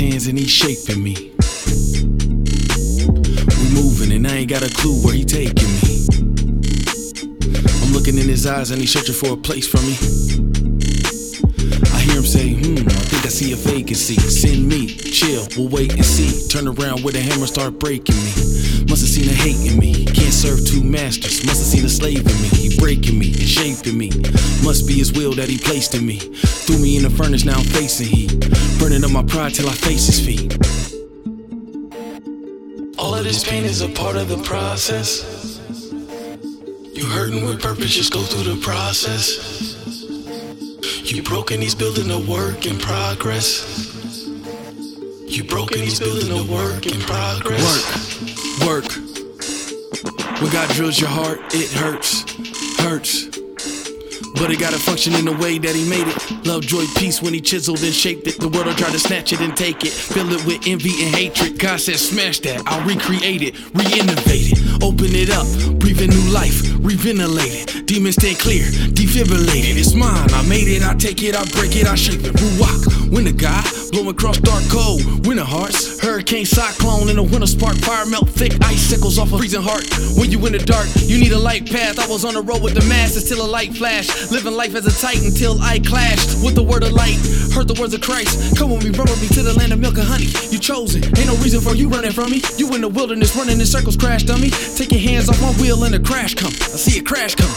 hands and he's shaping me. We moving and I ain't got a clue where he's taking me. I'm looking in his eyes and he's searching for a place for me. I hear him say, hmm, I think I see a vacancy. Send me, chill, we'll wait and see. Turn around with a hammer, start breaking me. Must have seen a hate in me. Can't serve two masters. Must have seen a slave in me. He breaking me shaping me. Must be his will that he placed in me. Threw me in the furnace, now I'm facing heat. Burning up my pride till I face his feet. All of this pain is a part of the process. You hurting with purpose, just go through the process. You broken, he's building a work in progress. You broken, he's building a work in progress. God drills your heart, it hurts, hurts. But it gotta function in the way that he made it. Love, joy, peace when he chiseled and shaped it. The world will try to snatch it and take it. Fill it with envy and hatred. God said, smash that. I'll recreate it, re-innovate it. Open it up, breathe in new life, reventilate it. Demons stay clear, defibrillated. It's mine. I made it, I take it, I break it, I shape it. Ruach, winter guy, blowing across dark cold. Winter hearts, hurricane cyclone in a winter spark. Fire melt thick icicles off a freezing heart. When you in the dark, you need a light path. I was on the road with the masses till a light flash. Living life as a titan till I clashed with the word of light. Heard the words of Christ. Come with me, run with me to the land of milk and honey. You chosen, ain't no reason for you running from me. You in the wilderness, running in circles, crash dummy. Take your hands off my wheel and a crash come. See a crash coming.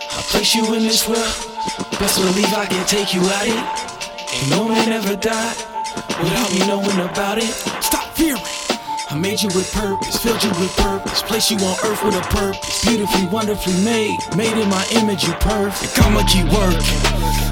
I place you in this world. Best believe I can take you out it. Ain't no man ever died without me knowing about it. Stop fearing. I made you with purpose, filled you with purpose, placed you on earth with a purpose. Beautifully, wonderfully made, made in my image, you perfect. I'ma keep working,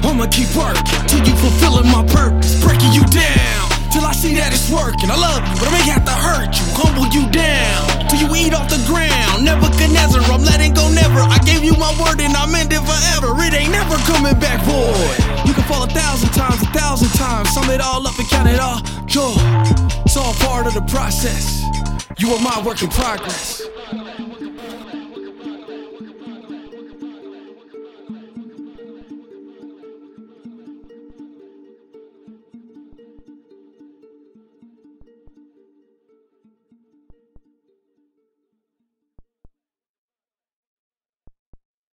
I'ma keep working till you fulfilling my purpose, breaking you down till I see that it's working. I love you, but I may have to hurt you, humble you down till you eat off the ground. Nebuchadnezzar, I'm letting go never. I gave you my word and I meant it forever. It ain't never coming back, boy. You can fall a thousand times, a thousand times, sum it all up and count it all joy. All part of the process. You are my work in progress.